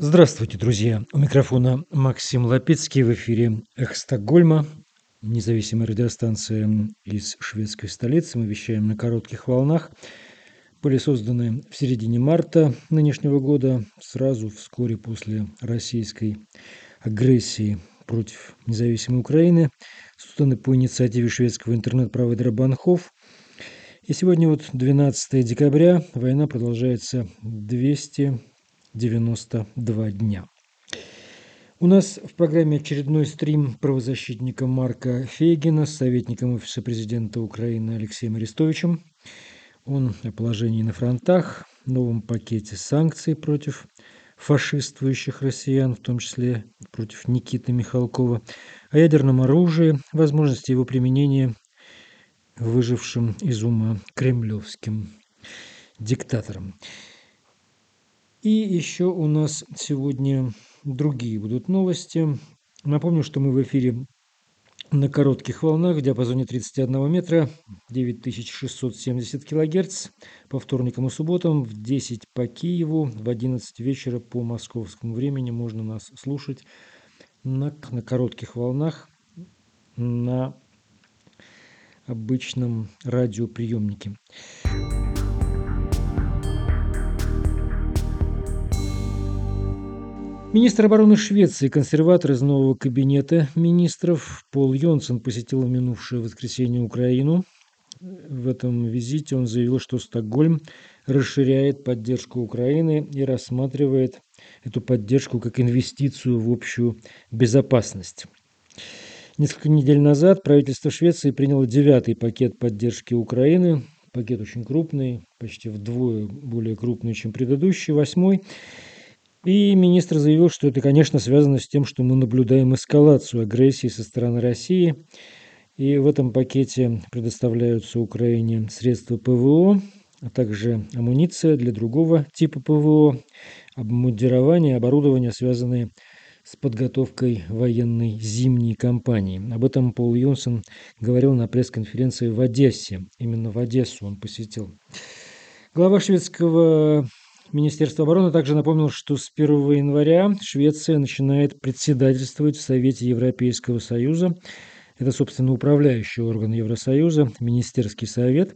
Здравствуйте, друзья! У микрофона Максим Лапицкий в эфире «Эхо Стокгольма», независимая радиостанция из шведской столицы. Мы вещаем на коротких волнах. Были созданы в середине марта нынешнего года, сразу вскоре после российской агрессии против независимой Украины, созданы по инициативе шведского интернет-провайдера Банхов. И сегодня вот 12 декабря, война продолжается 200 92 дня. У нас в программе очередной стрим правозащитника Марка Фейгина с советником Офиса президента Украины Алексеем Арестовичем. Он о положении на фронтах, новом пакете санкций против фашистующих россиян, в том числе против Никиты Михалкова, о ядерном оружии, возможности его применения выжившим из ума кремлевским диктатором. И еще у нас сегодня другие будут новости. Напомню, что мы в эфире на коротких волнах в диапазоне 31 метра 9670 килогерц по вторникам и субботам в 10 по Киеву, в 11 вечера по московскому времени можно нас слушать на, на коротких волнах на обычном радиоприемнике. Министр обороны Швеции, консерватор из нового кабинета министров Пол Йонсон посетил в минувшее воскресенье Украину. В этом визите он заявил, что Стокгольм расширяет поддержку Украины и рассматривает эту поддержку как инвестицию в общую безопасность. Несколько недель назад правительство Швеции приняло девятый пакет поддержки Украины. Пакет очень крупный, почти вдвое более крупный, чем предыдущий, восьмой. И министр заявил, что это, конечно, связано с тем, что мы наблюдаем эскалацию агрессии со стороны России. И в этом пакете предоставляются Украине средства ПВО, а также амуниция для другого типа ПВО, обмундирование, оборудование, связанные с подготовкой военной зимней кампании. Об этом Пол Йонсон говорил на пресс-конференции в Одессе. Именно в Одессу он посетил. Глава шведского Министерство обороны также напомнило, что с 1 января Швеция начинает председательствовать в Совете Европейского Союза. Это, собственно, управляющий орган Евросоюза, Министерский совет.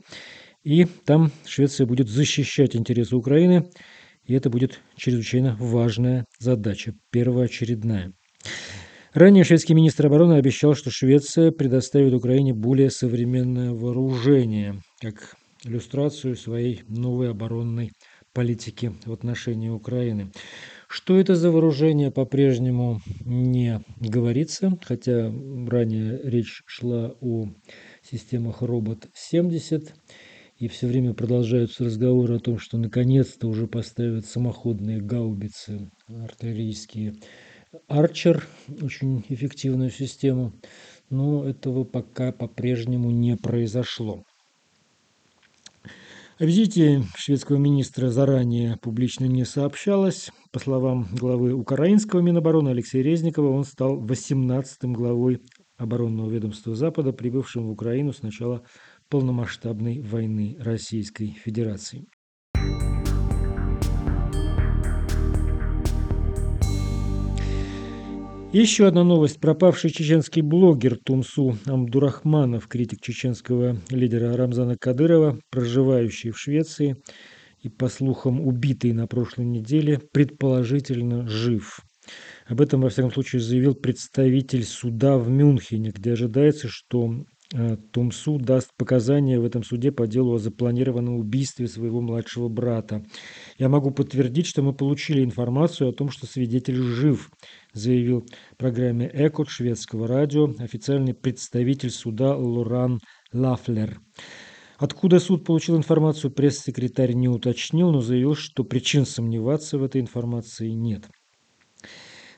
И там Швеция будет защищать интересы Украины, и это будет чрезвычайно важная задача, первоочередная. Ранее шведский министр обороны обещал, что Швеция предоставит Украине более современное вооружение, как иллюстрацию своей новой оборонной политики в отношении Украины. Что это за вооружение по-прежнему не говорится, хотя ранее речь шла о системах робот-70, и все время продолжаются разговоры о том, что наконец-то уже поставят самоходные гаубицы артиллерийские Арчер, очень эффективную систему, но этого пока по-прежнему не произошло. О визите шведского министра заранее публично не сообщалось. По словам главы украинского Минобороны Алексея Резникова, он стал 18-м главой оборонного ведомства Запада, прибывшим в Украину с начала полномасштабной войны Российской Федерации. Еще одна новость. Пропавший чеченский блогер Тумсу Амдурахманов, критик чеченского лидера Рамзана Кадырова, проживающий в Швеции и, по слухам, убитый на прошлой неделе, предположительно жив. Об этом, во всяком случае, заявил представитель суда в Мюнхене, где ожидается, что Тумсу даст показания в этом суде по делу о запланированном убийстве своего младшего брата. Я могу подтвердить, что мы получили информацию о том, что свидетель жив, заявил программе «Экот» шведского радио официальный представитель суда Лоран Лафлер. Откуда суд получил информацию, пресс-секретарь не уточнил, но заявил, что причин сомневаться в этой информации нет.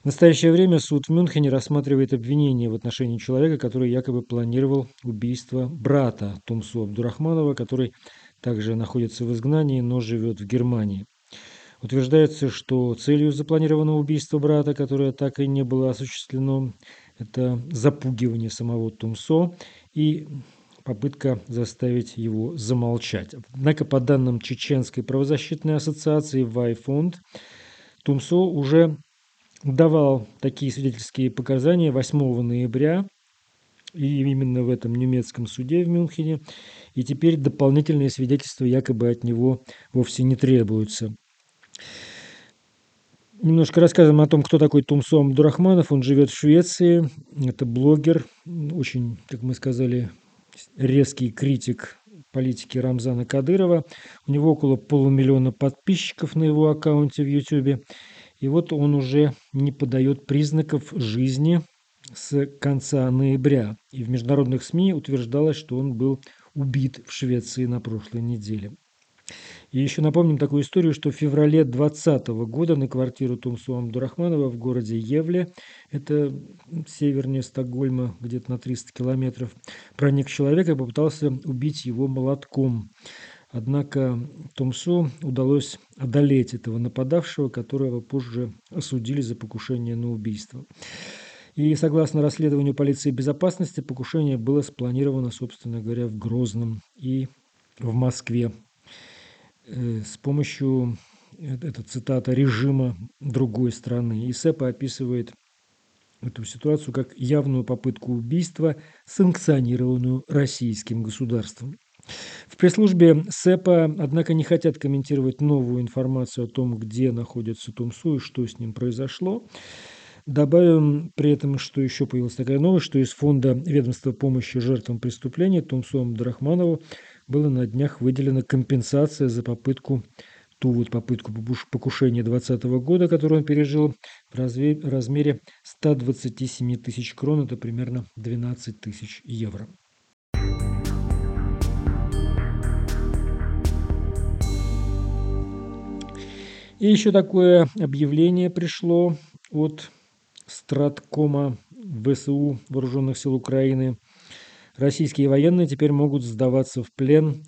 В настоящее время суд в Мюнхене рассматривает обвинение в отношении человека, который якобы планировал убийство брата Тумсу Абдурахманова, который также находится в изгнании, но живет в Германии. Утверждается, что целью запланированного убийства брата, которое так и не было осуществлено, это запугивание самого Тумсо и попытка заставить его замолчать. Однако, по данным Чеченской правозащитной ассоциации «Вайфонд», Тумсо уже давал такие свидетельские показания 8 ноября, и именно в этом немецком суде в Мюнхене, и теперь дополнительные свидетельства якобы от него вовсе не требуются. Немножко рассказываем о том, кто такой Тумсо Абдурахманов. Он живет в Швеции. Это блогер, очень, как мы сказали, резкий критик политики Рамзана Кадырова. У него около полумиллиона подписчиков на его аккаунте в YouTube. И вот он уже не подает признаков жизни с конца ноября. И в международных СМИ утверждалось, что он был убит в Швеции на прошлой неделе. И еще напомним такую историю, что в феврале 2020 года на квартиру Тумсу Амдурахманова в городе Евле, это севернее Стокгольма, где-то на 300 километров, проник человек и попытался убить его молотком. Однако Томсу удалось одолеть этого нападавшего, которого позже осудили за покушение на убийство. И согласно расследованию полиции безопасности, покушение было спланировано, собственно говоря, в Грозном и в Москве э, с помощью, э, это цитата, режима другой страны. И СЭПа описывает эту ситуацию как явную попытку убийства, санкционированную российским государством. В пресс-службе СЭПа, однако, не хотят комментировать новую информацию о том, где находится Тумсу и что с ним произошло. Добавим при этом, что еще появилась такая новость, что из фонда ведомства помощи жертвам преступлений Тумсу Абдрахманову было на днях выделена компенсация за попытку ту вот попытку покушения 2020 года, которую он пережил, в размере 127 тысяч крон, это примерно 12 тысяч евро. И еще такое объявление пришло от Страткома ВСУ Вооруженных сил Украины. Российские военные теперь могут сдаваться в плен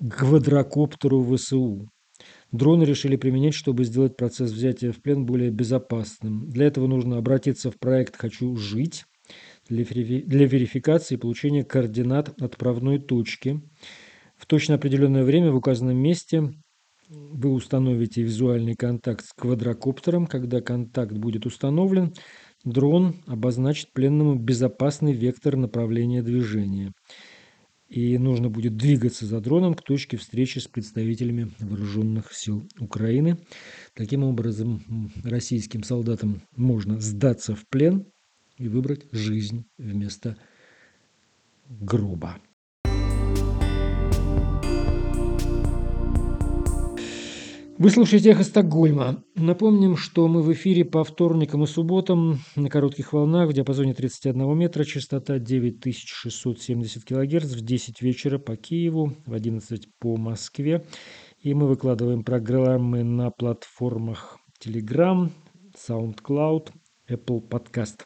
квадрокоптеру ВСУ. Дроны решили применять, чтобы сделать процесс взятия в плен более безопасным. Для этого нужно обратиться в проект «Хочу жить» для верификации и получения координат отправной точки. В точно определенное время в указанном месте вы установите визуальный контакт с квадрокоптером. Когда контакт будет установлен, дрон обозначит пленному безопасный вектор направления движения. И нужно будет двигаться за дроном к точке встречи с представителями вооруженных сил Украины. Таким образом, российским солдатам можно сдаться в плен и выбрать жизнь вместо гроба. Вы слушаете «Эхо Стокгольма». Напомним, что мы в эфире по вторникам и субботам на коротких волнах в диапазоне 31 метра, частота 9670 кГц в 10 вечера по Киеву, в 11 по Москве. И мы выкладываем программы на платформах Telegram, SoundCloud, Apple Podcast.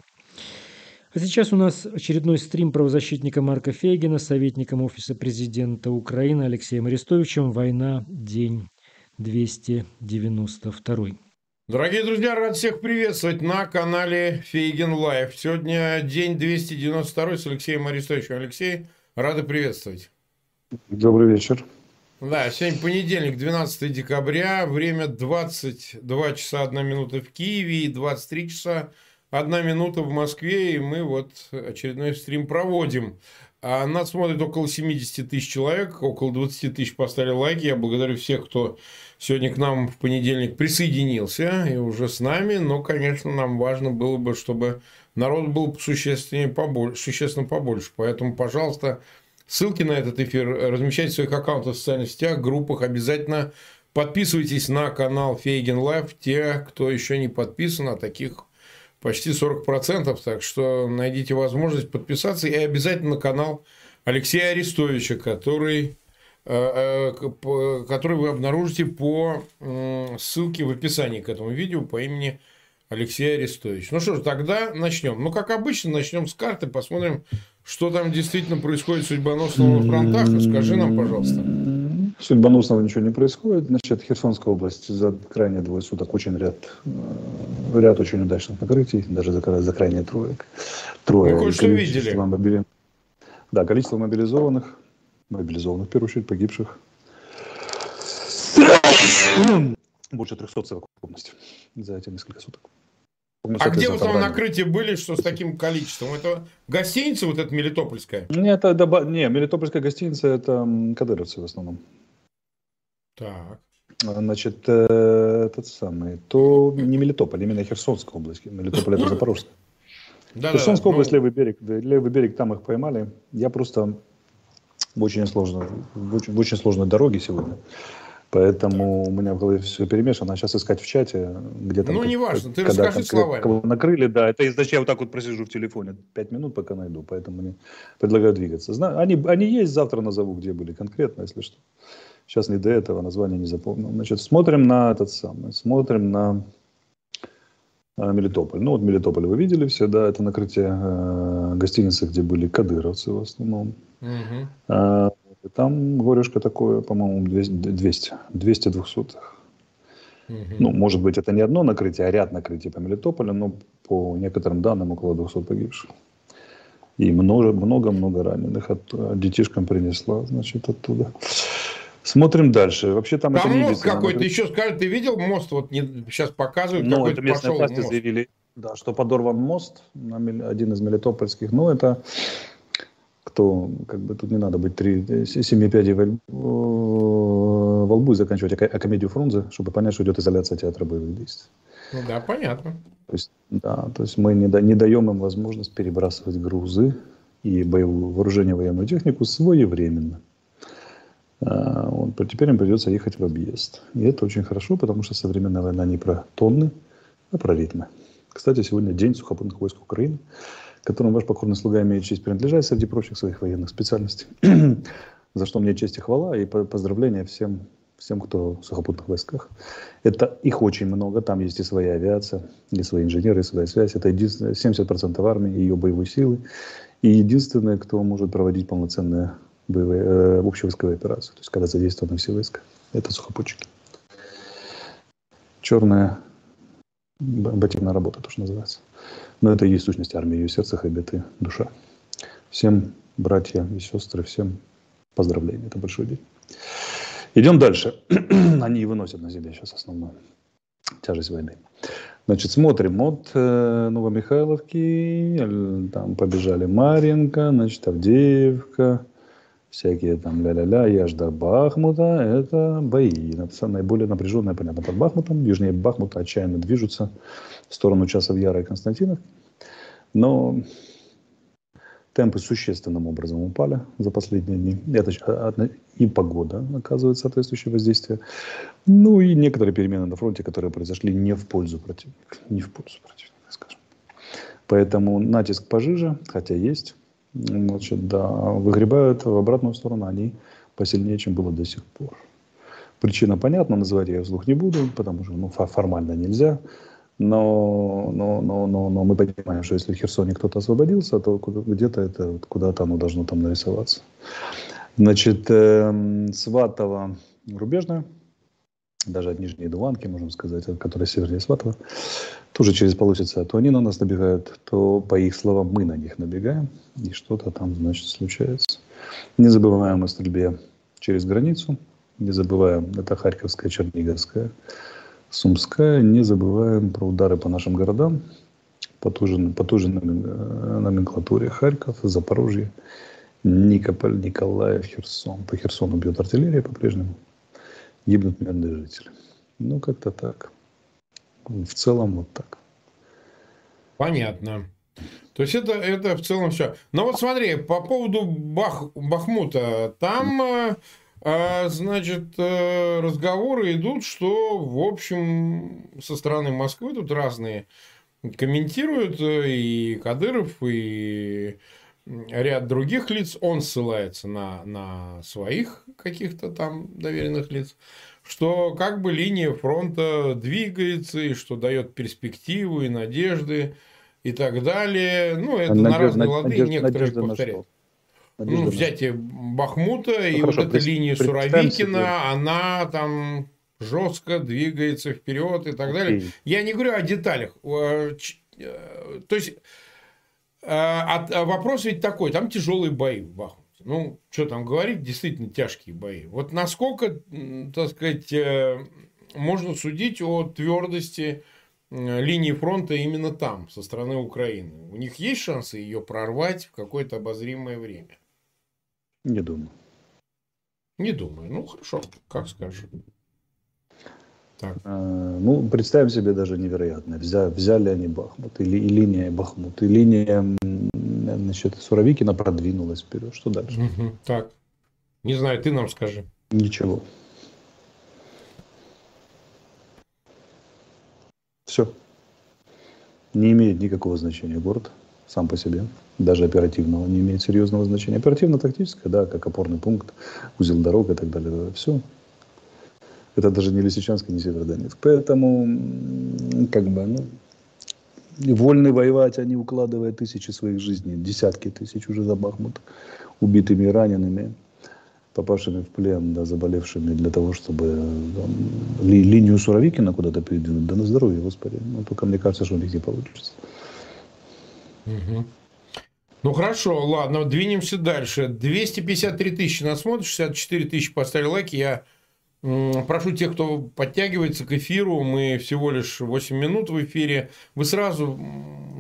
А сейчас у нас очередной стрим правозащитника Марка Фейгина, советником Офиса президента Украины Алексеем Арестовичем «Война. День 292. Дорогие друзья, рад всех приветствовать на канале Фейгин Live. Сегодня день 292 с Алексеем Арестовичем. Алексей, рады приветствовать. Добрый вечер. Да, сегодня понедельник, 12 декабря, время 22 часа 1 минута в Киеве и 23 часа 1 минута в Москве, и мы вот очередной стрим проводим. А нас смотрит около 70 тысяч человек, около 20 тысяч поставили лайки. Я благодарю всех, кто сегодня к нам в понедельник присоединился и уже с нами. Но, конечно, нам важно было бы, чтобы народ был существенно побольше. Существенно побольше. Поэтому, пожалуйста, ссылки на этот эфир размещайте в своих аккаунтах в социальных сетях, группах. Обязательно подписывайтесь на канал Фейгин Live. Те, кто еще не подписан, а таких почти 40%, так что найдите возможность подписаться и обязательно на канал Алексея Арестовича, который, э, э, который вы обнаружите по ссылке в описании к этому видео по имени Алексей Арестович. Ну что ж, тогда начнем. Ну, как обычно, начнем с карты, посмотрим, что там действительно происходит судьбоносно на фронтах. Скажи нам, пожалуйста. Судьбоносного ничего не происходит. Значит, Херсонская область за крайние двое суток очень ряд, э, ряд очень удачных накрытий, даже за, за крайние троек. Трое. Мы что видели. Мобили... Да, количество мобилизованных, мобилизованных, в первую очередь, погибших. больше 300 совокупности за эти несколько суток. А где в основном накрытие были, что с таким количеством? Это гостиница вот эта Мелитопольская? Нет, это, не, Мелитопольская гостиница это кадыровцы в основном. Так. Значит, э, этот самый, то не Мелитополь, именно Херсонская область. Мелитополь это Запорожская. Да, Херсонская да, область, ну... левый берег, левый берег, там их поймали. Я просто в очень сложной, в очень, в очень сложной дороге сегодня. Поэтому у меня в голове все перемешано. Сейчас искать в чате, где то Ну, как, неважно, ты когда расскажи словами. Кого накрыли, да. Это значит, я вот так вот просижу в телефоне пять минут, пока найду. Поэтому мне предлагаю двигаться. Знаю, они, они есть, завтра назову, где были конкретно, если что. Сейчас не до этого, название не запомнил. Значит, смотрим на этот самый, смотрим на э, Мелитополь. Ну, вот Мелитополь вы видели все, да, это накрытие э, гостиницы, где были кадыровцы в основном. Угу. Э, там горюшка такое, по-моему, 200, 200 двухсотых. Угу. Ну, может быть, это не одно накрытие, а ряд накрытий по Мелитополю, но по некоторым данным около 200 погибших. И много-много раненых. От, детишкам принесла, значит, оттуда. Смотрим дальше. Вообще там, там это мост какой-то. Еще скажи, ты видел мост? Вот не, сейчас показывают. Ну, это местные власти мост. заявили, да, что подорван мост, один из мелитопольских. Ну, это кто, как бы тут не надо быть три, семи пядей во, во лбу и заканчивать а, а комедию Фрунзе, чтобы понять, что идет изоляция театра боевых действий. Ну да, понятно. То есть, да, то есть мы не, да, не даем им возможность перебрасывать грузы и боевое вооружение, военную технику своевременно. А, вот, теперь им придется ехать в объезд. И это очень хорошо, потому что современная война не про тонны, а про ритмы. Кстати, сегодня День сухопутных войск Украины, которым ваш покорный слуга имеет честь принадлежать среди прочих своих военных специальностей. За что мне честь и хвала, и поздравления всем, всем, кто в сухопутных войсках. Это их очень много, там есть и своя авиация, и свои инженеры, и своя связь. Это единственное, 70% армии, ее боевой силы. И единственное, кто может проводить полноценные боевые, э, общевойсковые операции, то есть когда задействованы все войска. Это сухопутчики. Черная ботивная работа, то, что называется. Но это и есть сущность армии, ее сердце, хабит и душа. Всем, братья и сестры, всем поздравления. Это большой день. Идем дальше. Они и выносят на себе сейчас основную тяжесть войны. Значит, смотрим от э, Новомихайловки, там побежали Маренко, значит, Авдеевка, всякие там ля-ля-ля, я до Бахмута, это бои. Это наиболее напряженное, понятно, под Бахмутом. Южнее Бахмута отчаянно движутся в сторону часов Яра и Константинов. Но темпы существенным образом упали за последние дни. Это и погода оказывает соответствующее воздействие. Ну и некоторые перемены на фронте, которые произошли не в пользу противника. Не в пользу противника, скажем. Поэтому натиск пожиже, хотя есть значит, да, выгребают в обратную сторону они посильнее, чем было до сих пор. Причина понятна, называть я вслух не буду, потому что ну, формально нельзя. Но, но, но, но, но мы понимаем, что если в Херсоне кто-то освободился, то где-то это куда-то оно должно там нарисоваться. Значит, э, Сватово рубежная, даже от Нижней Дуванки, можем сказать, которая севернее Сватова, тоже через Полосица, то они на нас набегают, то, по их словам, мы на них набегаем, и что-то там, значит, случается. Не забываем о стрельбе через границу, не забываем, это Харьковская, Черниговская, Сумская, не забываем про удары по нашим городам, по той же, по той же номенклатуре Харьков, Запорожье, Никополь, Николаев, Херсон. По Херсону бьет артиллерия по-прежнему гибнут мирные жители. Ну, как-то так. В целом вот так. Понятно. То есть это, это в целом все. Но вот смотри, по поводу Бах, Бахмута, там, э, э, значит, э, разговоры идут, что, в общем, со стороны Москвы тут разные комментируют, и Кадыров, и ряд других лиц, он ссылается на, на своих каких-то там доверенных лиц, что как бы линия фронта двигается, и что дает перспективу и надежды и так далее. Ну, это надежда, на разные лады, надежда, некоторые надежда повторяют. Ну, взятие Бахмута ну, и хорошо, вот эта линия Суровикина, она там жестко двигается вперед и так далее. Я не говорю о деталях. Э, э, то есть а вопрос ведь такой, там тяжелые бои в Бахмуте. Ну, что там говорить, действительно тяжкие бои. Вот насколько, так сказать, э, можно судить о твердости линии фронта именно там, со стороны Украины? У них есть шансы ее прорвать в какое-то обозримое время? Не думаю. Не думаю. Ну, хорошо, как скажешь. Так. А, ну, представим себе даже невероятное. Взя, взяли они Бахмут, или и линия Бахмут, и линия значит, Суровикина продвинулась вперед. Что дальше? Угу. Так. Не знаю, ты нам скажи. Ничего. Все. Не имеет никакого значения город сам по себе, даже оперативного, не имеет серьезного значения. Оперативно-тактическое, да, как опорный пункт, узел дорог и так далее. Все. Это даже не Лисичанск, не Северодонецк. Поэтому, как бы, ну, вольны воевать, они укладывают тысячи своих жизней, десятки тысяч уже за Бахмут, убитыми и ранеными, попавшими в плен, да, заболевшими для того, чтобы там, ли, линию Суровикина куда-то передвинуть. Да на здоровье, Господи. Ну, только мне кажется, что у них не получится. Ну хорошо, ладно, двинемся дальше. 253 тысячи нас смотрят, 64 тысячи поставили лайки. Я Прошу тех, кто подтягивается к эфиру, мы всего лишь 8 минут в эфире, вы сразу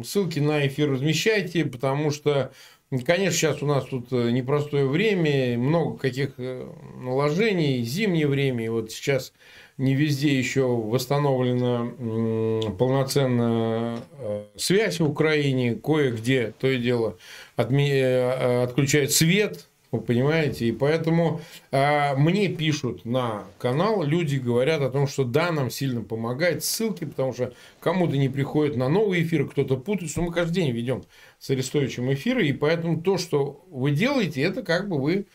ссылки на эфир размещайте, потому что, конечно, сейчас у нас тут э, непростое время, много каких э, наложений, зимнее время, и вот сейчас не везде еще восстановлена полноценная э, связь в Украине, кое-где, то и дело, отключает свет, вы понимаете? И поэтому э, мне пишут на канал, люди говорят о том, что да, нам сильно помогает ссылки, потому что кому-то не приходит на новый эфир, кто-то путается. Мы каждый день ведем с Арестовичем эфиры, и поэтому то, что вы делаете, это как бы вы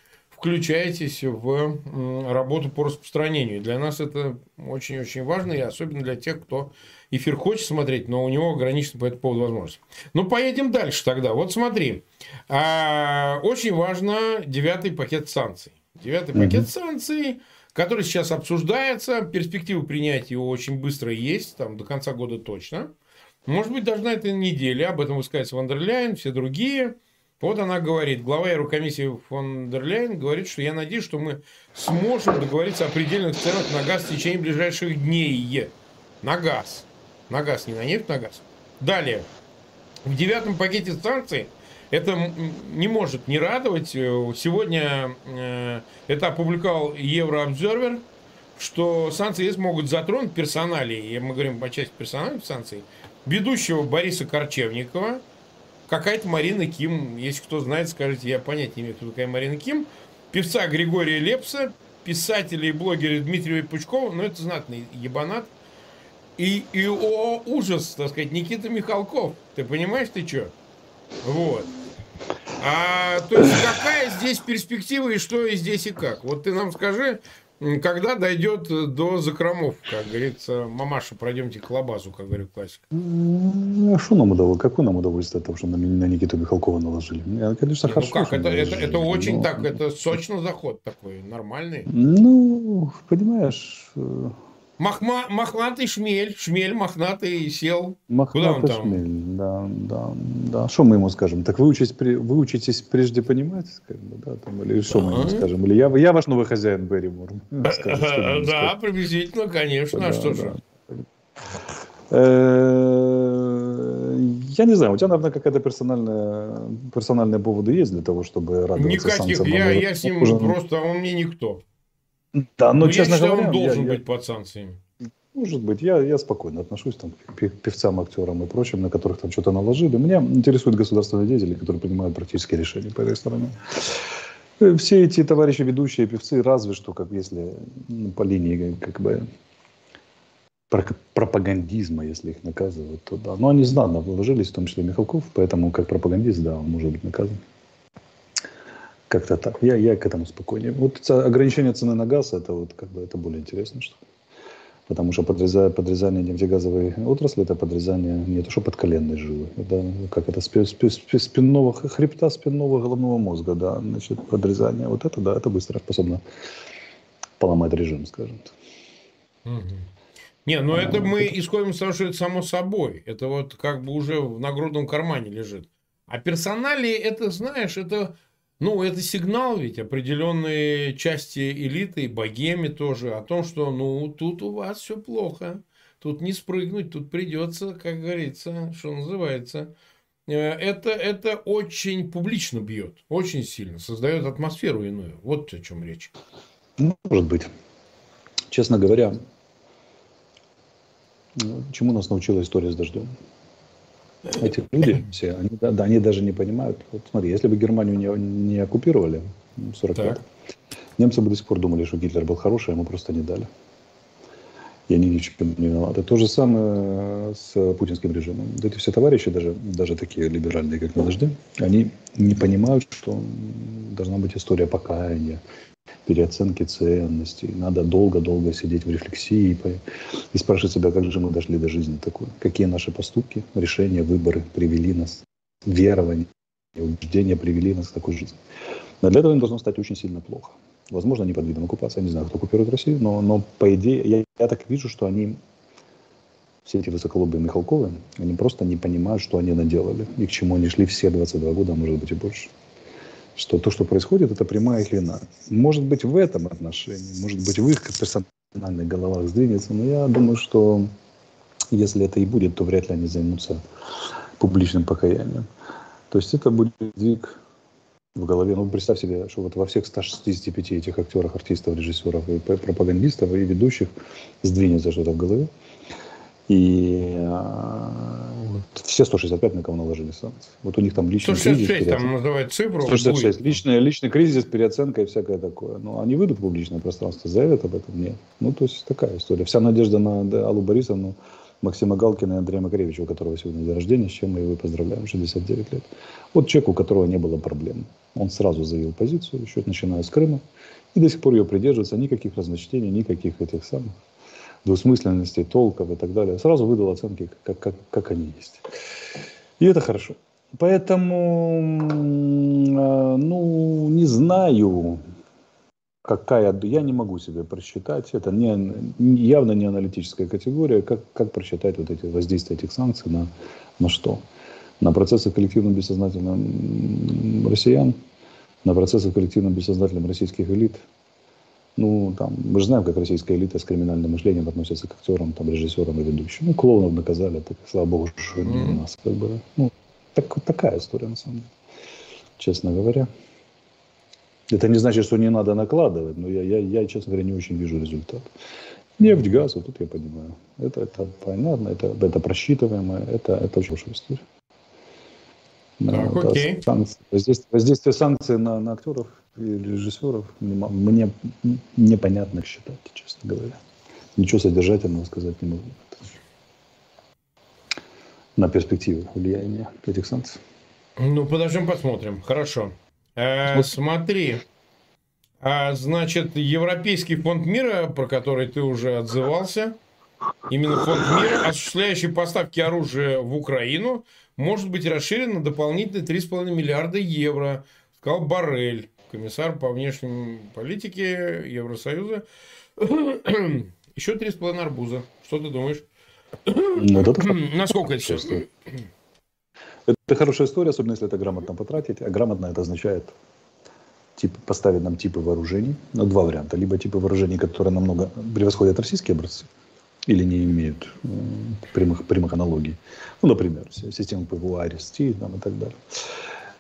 включаетесь в работу по распространению. Для нас это очень-очень важно, и особенно для тех, кто эфир хочет смотреть, но у него ограничено по этому поводу возможность. Ну, поедем дальше тогда. Вот смотри. А, очень важно девятый пакет санкций. Девятый угу. пакет санкций, который сейчас обсуждается. Перспективы принятия его очень быстро есть, там до конца года точно. Может быть, даже на этой неделе. Об этом высказывается Вандерляйн, все другие. Вот она говорит, глава Еврокомиссии фон дер Ляйен говорит, что я надеюсь, что мы сможем договориться о предельных ценах на газ в течение ближайших дней. На газ. На газ, не на нефть, на газ. Далее. В девятом пакете санкций это не может не радовать. Сегодня э, это опубликовал Еврообзервер, что санкции ЕС могут затронуть персоналей, мы говорим по части персональных санкций, ведущего Бориса Корчевникова, какая-то Марина Ким, если кто знает, скажите, я понятия не имею, кто такая Марина Ким, певца Григория Лепса, писателя и блогера Дмитрия Пучкова, ну это знатный ебанат, и, и о, ужас, так сказать, Никита Михалков, ты понимаешь, ты что? Вот. А, то есть, какая здесь перспектива и что и здесь и как? Вот ты нам скажи, когда дойдет до закромов, как говорится, мамаша, пройдемте к лабазу, как говорит классика. А что нам удовольствие? Какое нам удовольствие от того, что на, на Никиту Михалкова наложили? Я, конечно, Нет, хорошо. Ну как, это, это, это очень но... так, это сочный заход такой, нормальный. Ну, понимаешь, э, Махма, мохнатый шмель, шмель мохнатый сел. Мохнатый Куда он там? шмель, да, да, да. Что мы ему скажем? Так выучитесь, выучитесь прежде понимать, как бы, да, там, или что мы ему скажем? Или я, я ваш новый хозяин Берри Мур. Да, приблизительно, конечно, а что же? Э, я не знаю, у тебя, наверное, какая-то персональная, персональные поводы есть для того, чтобы радоваться Никаких, я, я с ним просто, он мне никто. Да, но, ну, честно я говоря... он должен я, быть я... под санкциями. Может быть, я, я спокойно отношусь там, к певцам, актерам и прочим, на которых там что-то наложили. Меня интересуют государственные деятели, которые принимают практические решения по этой стороне. Э, все эти товарищи ведущие певцы, разве что, как если ну, по линии как бы пропагандизма, если их наказывают, то да. Но они знатно вложились, в том числе Михалков, поэтому как пропагандист, да, он может быть наказан. Как-то так. Я, я к этому спокойнее. Вот ограничение цены на газ, это вот как бы это более интересно, что Потому что подрезание, подрезание нефтегазовой отрасли – это подрезание не то, что подколенной жилы, это как это спи, спи, спи, спинного хребта, спинного головного мозга, да, значит, подрезание. Вот это, да, это быстро способно поломать режим, скажем так. Угу. Не, ну это мы исходим из того, что это само собой. Это вот как бы уже в нагрудном кармане лежит. А персонали, это, знаешь, это Ну, это сигнал ведь определенные части элиты, и богеми тоже, о том, что, ну, тут у вас все плохо. Тут не спрыгнуть, тут придется, как говорится, что называется. Э, это, это очень публично бьет, очень сильно, создает атмосферу иную. Вот о чем речь. Может быть. Честно говоря, чему нас научила история с дождем? Эти люди все, они, да, они даже не понимают. Вот смотри, если бы Германию не, не оккупировали в 45 немцы бы до сих пор думали, что Гитлер был хороший, а ему просто не дали. Они ни чем не виноваты. То же самое с путинским режимом. Эти все товарищи, даже, даже такие либеральные, как на дожде, они не понимают, что должна быть история покаяния, переоценки ценностей. Надо долго-долго сидеть в рефлексии и, и спрашивать себя, как же мы дошли до жизни такой. Какие наши поступки, решения, выборы привели нас, верования, убеждения привели нас к такой жизни. Но для этого им должно стать очень сильно плохо. Возможно, они под видом оккупации, я не знаю, кто оккупирует Россию, но, но по идее, я, я так вижу, что они, все эти высоколобые Михалковы, они просто не понимают, что они наделали и к чему они шли все 22 года, а может быть и больше что то, что происходит, это прямая их вина. Может быть, в этом отношении, может быть, в их персональных головах сдвинется, но я думаю, что если это и будет, то вряд ли они займутся публичным покаянием. То есть это будет сдвиг в голове. Ну, представь себе, что вот во всех 165 этих актерах, артистов, режиссеров и пропагандистов и ведущих сдвинется что-то в голове. И а, вот, все 165 на кого наложили санкции. Вот у них там личный 166 кризис. 166 там называют цифру. 166. Будет. Личный, личный кризис, переоценка и всякое такое. Но ну, они выйдут в публичное пространство, заявят об этом? Нет. Ну, то есть такая история. Вся надежда на Аллу Борисовну, Максима Галкина и Андрея Макаревича, у которого сегодня день рождения, с чем мы его поздравляем, 69 лет. Вот человек, у которого не было проблем. Он сразу заявил позицию, еще начиная с Крыма, и до сих пор ее придерживается, никаких разночтений, никаких этих самых двусмысленностей, толков и так далее. Сразу выдал оценки, как, как, как они есть. И это хорошо. Поэтому, а, ну, не знаю, какая, я не могу себе просчитать, это не, явно не аналитическая категория, как, как просчитать вот эти воздействия этих санкций на, на что? На процессы коллективно бессознательном россиян, на процессы коллективно бессознательном российских элит – ну, там, мы же знаем, как российская элита с криминальным мышлением относится к актерам, там, режиссерам и ведущим. Ну, клоунов наказали, так, слава богу, что не у нас, как бы. Ну, так, такая история, на самом деле, честно говоря. Это не значит, что не надо накладывать, но я, я, я честно говоря, не очень вижу результат. Нефть, газ, вот тут я понимаю. Это, это понятно, это, это просчитываемо, это, это очень хорошая история. Так, да, окей. Санкции, воздействие, воздействие санкций на, на актеров и режиссеров мне непонятно считать, честно говоря. Ничего содержательного сказать не могу. На перспективы влияния этих санкций. Ну, подождем, посмотрим. Хорошо. Э, смотри. А, значит, Европейский фонд мира, про который ты уже отзывался, именно фонд мира, осуществляющий поставки оружия в Украину, может быть расширен на дополнительные 3,5 миллиарда евро, сказал Барель комиссар по внешней политике Евросоюза. Еще три с половиной арбуза. Что ты думаешь? Ну, Насколько это сейчас? Это хорошая история, особенно если это грамотно потратить. А грамотно это означает тип, поставить нам типы вооружений. Ну, два варианта. Либо типы вооружений, которые намного превосходят российские образцы, или не имеют э, прямых, прямых аналогий. Ну, например, система ПВО, там, и так далее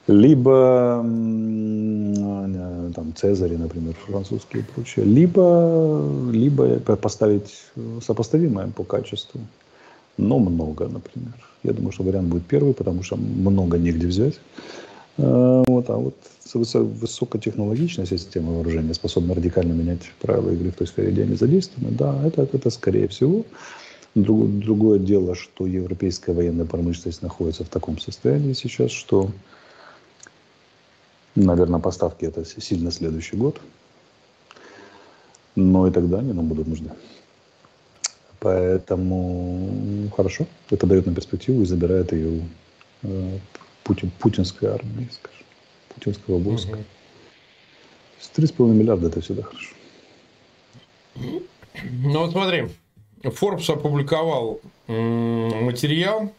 либо э, там Цезари, например, французские и прочее, либо, либо поставить сопоставимое по качеству, но много, например. Я думаю, что вариант будет первый, потому что много негде взять. Э, вот, а вот высокотехнологичная система вооружения способна радикально менять правила игры в той сфере, где они задействованы, да, это, это скорее всего. Другое дело, что европейская военная промышленность находится в таком состоянии сейчас, что Наверное, поставки это сильно следующий год. Но и тогда они нам будут нужны. Поэтому хорошо, это дает нам перспективу и забирает ее э, Путин, путинской армии, скажем, путинского войска. Угу. 3,5 миллиарда это всегда хорошо. Ну вот смотри, Forbes опубликовал материал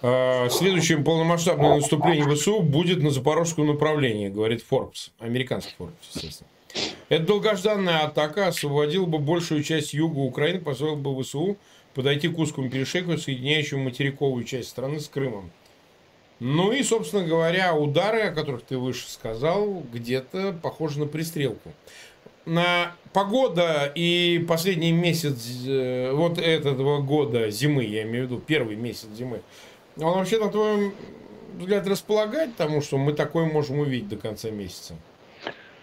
А, следующее полномасштабное наступление ВСУ будет на запорожском направлении, говорит Forbes, американский Forbes, естественно. Эта долгожданная атака освободила бы большую часть юга Украины, позволила бы ВСУ подойти к узкому перешейку, соединяющему материковую часть страны с Крымом. Ну и, собственно говоря, удары, о которых ты выше сказал, где-то похожи на пристрелку. На погода и последний месяц э, вот этого года зимы, я имею в виду первый месяц зимы, он вообще, на твой взгляд, располагает тому, что мы такое можем увидеть до конца месяца?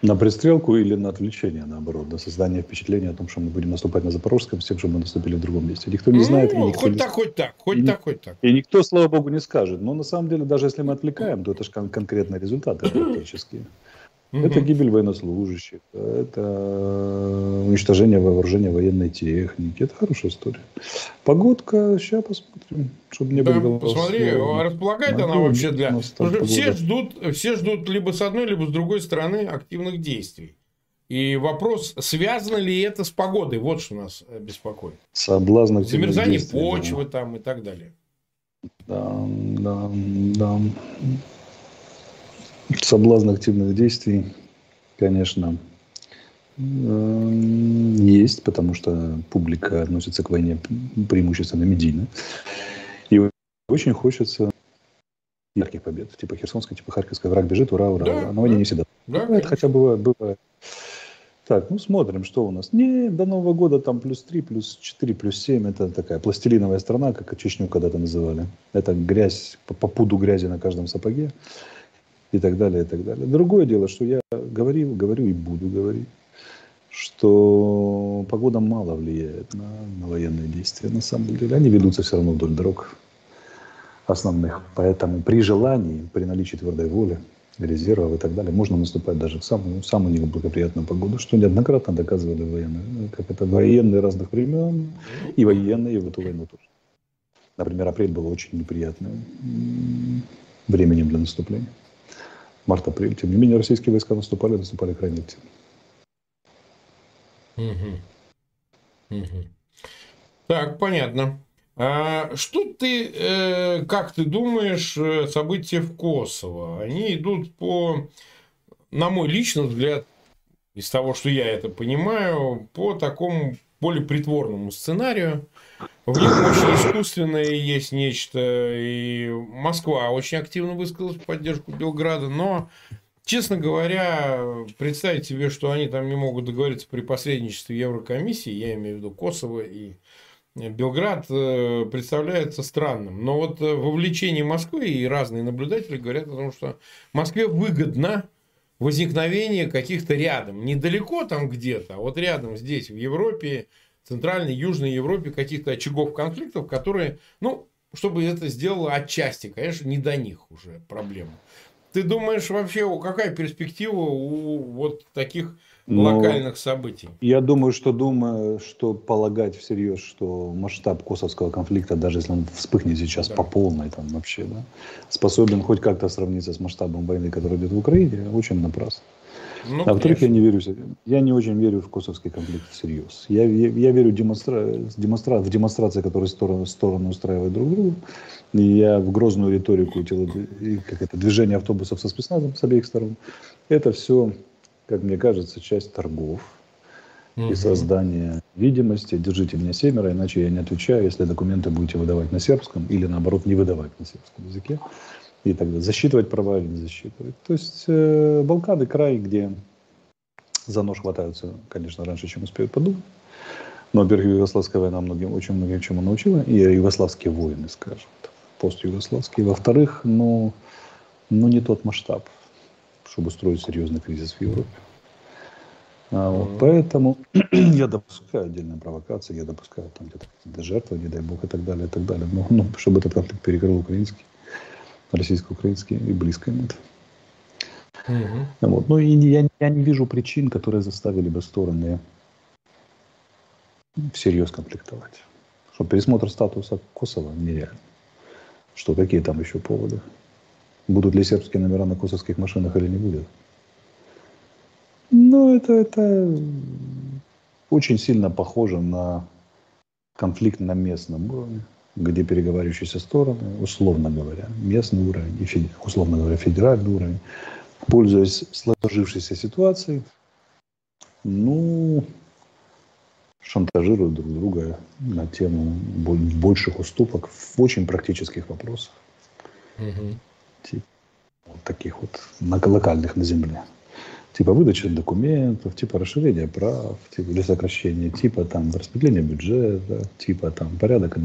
На пристрелку или на отвлечение, наоборот, на создание впечатления о том, что мы будем наступать на Запорожском, с тем, что мы наступили в другом месте. Никто не знает. Ну, и никто хоть не... так, хоть так, хоть и, так, хоть так. И никто, слава богу, не скажет. Но на самом деле, даже если мы отвлекаем, то это же кон- конкретные результаты практически. Это гибель военнослужащих, это уничтожение вооружения военной техники. Это хорошая история. Погодка, сейчас посмотрим, чтобы не Да, было посмотри, голословно. располагает она вообще для... Потому что все ждут, все ждут либо с одной, либо с другой стороны активных действий. И вопрос, связано ли это с погодой, вот что нас э, беспокоит. Соблазн Замерзание действий, да. почвы там и так далее. Да, да, да. Соблазн активных действий, конечно, эм, есть, потому что публика относится к войне преимущественно медийно. И очень хочется ярких побед, типа Херсонской, типа Харьковской. Враг бежит, ура, ура, Да, ура. Войне да. не всегда. Да, конечно. хотя бывает, бывает. Так, ну смотрим, что у нас. Не, до Нового года там плюс 3, плюс 4, плюс 7. Это такая пластилиновая страна, как Чечню когда-то называли. Это грязь, по, по пуду грязи на каждом сапоге. И так далее, и так далее. Другое дело, что я говорил, говорю и буду говорить, что погода мало влияет на, на военные действия. На самом деле они ведутся все равно вдоль дорог основных. Поэтому при желании, при наличии твердой воли, резервов и так далее, можно наступать даже в самую, самую неблагоприятную погоду, что неоднократно доказывали военные, как это военные разных времен и военные и в эту войну тоже. Например, апрель был очень неприятным временем для наступления. Март-апрель. Тем не менее, российские войска наступали, наступали крайне активно. Мгм. Мгм. Так, понятно. А что ты, э, как ты думаешь, э, события в Косово? Они идут по, на мой личный взгляд, из того, что я это понимаю, по такому более притворному сценарию. В них очень искусственное есть нечто, и Москва очень активно высказалась в поддержку Белграда, но Честно говоря, представить себе, что они там не могут договориться при посредничестве Еврокомиссии, я имею в виду Косово и Белград, э, представляется странным. Но вот э, вовлечение Москвы и разные наблюдатели говорят о том, что Москве выгодно возникновение каких-то рядом, недалеко там где-то, а вот рядом здесь, в Европе, Центральной, Южной Европе, каких-то очагов конфликтов, которые, ну, чтобы это сделало отчасти, конечно, не до них уже проблема. Ты думаешь вообще, какая перспектива у вот таких Но локальных событий? Я думаю, что думаю, что полагать всерьез, что масштаб косовского конфликта, даже если он вспыхнет сейчас Да. по полной, там вообще, да, способен хоть как-то сравниться с масштабом войны, которая идет в Украине, очень напрасно. Ну, а во-вторых, я не верю, я не очень верю в косовский конфликт всерьез. Я, я, я верю демонстра, демонстра, в демонстрации, которые стороны, стороны устраивают друг другу. И я в грозную риторику, тело- и как это, движение автобусов со спецназом с обеих сторон. Это все, как мне кажется, часть торгов и Мгм. создания видимости. Держите меня семеро, иначе я не отвечаю, если документы будете выдавать на сербском или наоборот не выдавать на сербском языке. И так далее. Засчитывать права или не засчитывать. То есть э, Балканы край, где за нож хватаются, конечно, раньше, чем успеют подумать. Но, во-первых, Югославская война многим, очень многим чему научила. И югославские войны, скажем, пост-югославские. Во-вторых, ну, ну, не тот масштаб, чтобы устроить серьезный кризис в Европе. А вот. Поэтому я допускаю отдельные провокации, я допускаю там где-то какие-то жертвы, не дай бог, и так далее, и так далее. Но, ну, чтобы этот конфликт перекрыл украинский, российско-украинский и близко нет. Мгм. Вот. Ну и я, я не вижу причин, которые заставили бы стороны всерьез конфликтовать. Что пересмотр статуса Косово нереально. Что какие там еще поводы? Будут ли сербские номера на косовских машинах или не будет? Ну, это, это очень сильно похоже на конфликт на местном уровне. Где переговаривающиеся стороны, условно говоря, местный уровень и, условно говоря, федеральный уровень, пользуясь сложившейся ситуацией, ну, шантажируют друг друга на тему больших уступок в очень практических вопросах. Угу. Типа вот таких вот на локальных на земле. Типа выдачи документов, типа расширения прав, типа или сокращения, типа там распределения бюджета, типа там порядок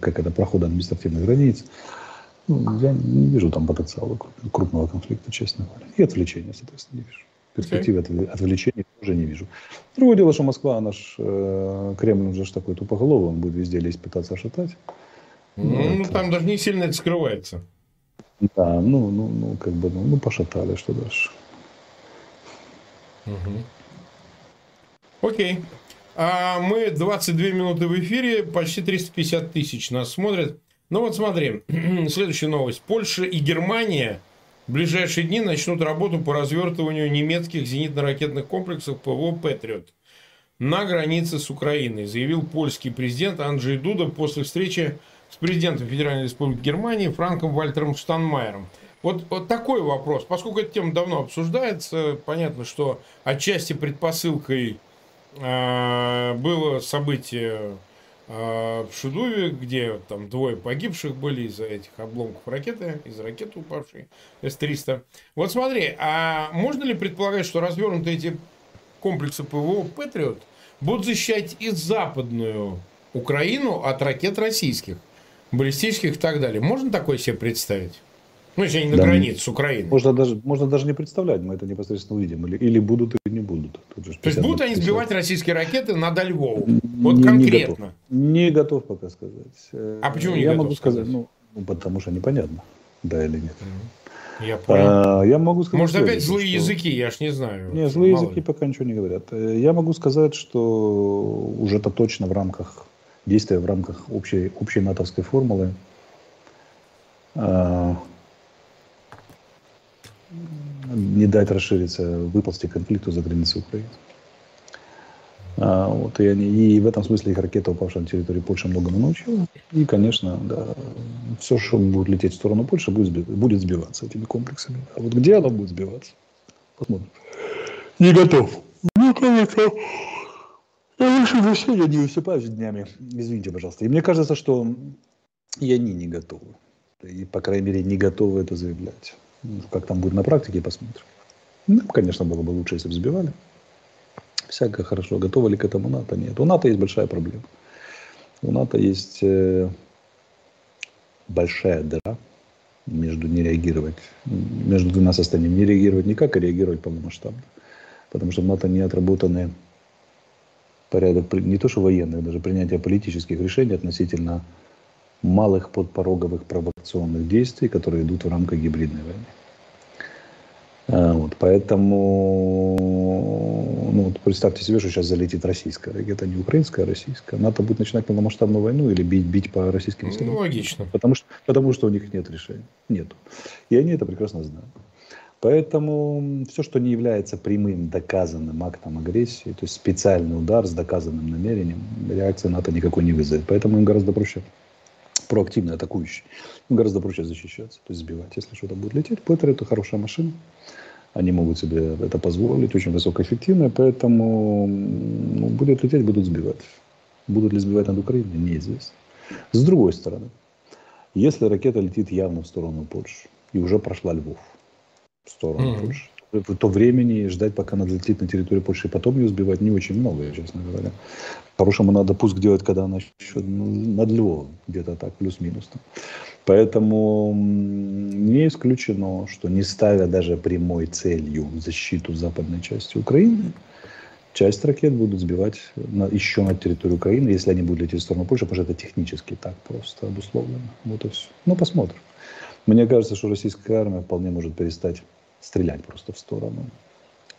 как это прохода административных границ. Ну, я не вижу там потенциала крупного конфликта, честно говоря. И отвлечения, соответственно, не вижу. Перспективы okay. отвлечения тоже не вижу. Другое дело, что Москва, наш э, Кремль, уже такой тупоголовый, он будет везде лезть, пытаться шатать. Ну, ну, там даже не сильно это скрывается. Да, ну, ну, ну, как бы, ну, ну пошатали, что дальше. Окей. А мы 22 минуты в эфире, почти 350 тысяч нас смотрят. Ну вот смотри, следующая новость. Польша и Германия в ближайшие дни начнут работу по развертыванию немецких зенитно-ракетных комплексов ПВО «Патриот» на границе с Украиной, заявил польский президент Анджей Дуда после встречи с президентом Федеральной Республики Германии Франком Вальтером Штанмайером. Вот, вот такой вопрос. Поскольку эта тема давно обсуждается, понятно, что отчасти предпосылкой э, было событие э, в Шудуве, где там двое погибших были из-за этих обломков ракеты, из ракеты упавшей С-300. Вот смотри, а можно ли предполагать, что развернутые эти комплексы ПВО «Патриот» будут защищать и западную Украину от ракет российских? баллистических и так далее. Можно такое себе представить? Ну, если они на да, границе с Украиной. Можно даже, можно даже не представлять, мы это непосредственно увидим. Или, или будут, или не будут. Же То есть будут они сбивать российские ракеты над Львову? Вот не, конкретно. Не готов, не готов пока сказать. А почему не Я готов могу сказать? Ну, ну, потому что непонятно, да или нет. Я понял. А, я могу сказать. Может, опять злые что... языки, я ж не знаю. Нет, злые языки ли. пока ничего не говорят. Э, я могу сказать, что уже это точно в рамках действия в рамках общей, общей натовской формулы. Не дать расшириться, выползти конфликту за границы Украины. А, вот, и, они, и в этом смысле их ракета, упавшая на территории Польши, многому научила. И, конечно, да, все, что будет лететь в сторону Польши, будет, сбив, будет сбиваться этими комплексами. А вот где оно будет сбиваться? Посмотрим. Не готов. Не готов. Я за я не высыпаюсь днями. Извините, пожалуйста. И мне кажется, что и они не готовы. И, по крайней мере, не готовы это заявлять. Как там будет на практике, посмотрим. Ну, конечно, было бы лучше, если бы сбивали. Всякое хорошо. Готовы ли к этому НАТО? Нет. У НАТО есть большая проблема. У НАТО есть э, большая дыра между не реагировать, между двумя состояниями. Не реагировать никак, а реагировать полномасштабно. Потому что в НАТО не отработаны порядок не то что военных, даже принятия политических решений относительно малых подпороговых провокационных действий, которые идут в рамках гибридной войны. А, вот, поэтому, ну, вот представьте себе, что сейчас залетит российская ракета, не украинская, а российская. НАТО будет начинать полномасштабную войну или бить, бить по российским целям. Ну, логично. Потому что, потому что у них нет решения. Нету. И они это прекрасно знают. Поэтому все, что не является прямым доказанным актом агрессии, то есть специальный удар с доказанным намерением, реакция НАТО никакой не вызовет. Поэтому им гораздо проще проактивно атакующий. Гораздо проще защищаться, то есть сбивать. Если что-то будет лететь, Петр это хорошая машина. Они могут себе это позволить, очень высокоэффективная, поэтому ну, будет лететь, будут сбивать. Будут ли сбивать над Украиной, неизвестно. С другой стороны, если ракета летит явно в сторону Польши и уже прошла Львов, в сторону mm-hmm. Польши. То времени ждать, пока она взлетит на территорию Польши, и потом ее сбивать не очень много, честно говоря. По-хорошему надо пуск делать, когда она еще ну, над Львовом, где-то так, плюс-минус. Поэтому не исключено, что не ставя даже прямой целью защиту западной части Украины, часть ракет будут сбивать на, еще на территорию Украины, если они будут лететь в сторону Польши, потому что это технически так просто обусловлено. Вот и все. Ну, посмотрим. Мне кажется, что российская армия вполне может перестать стрелять просто в сторону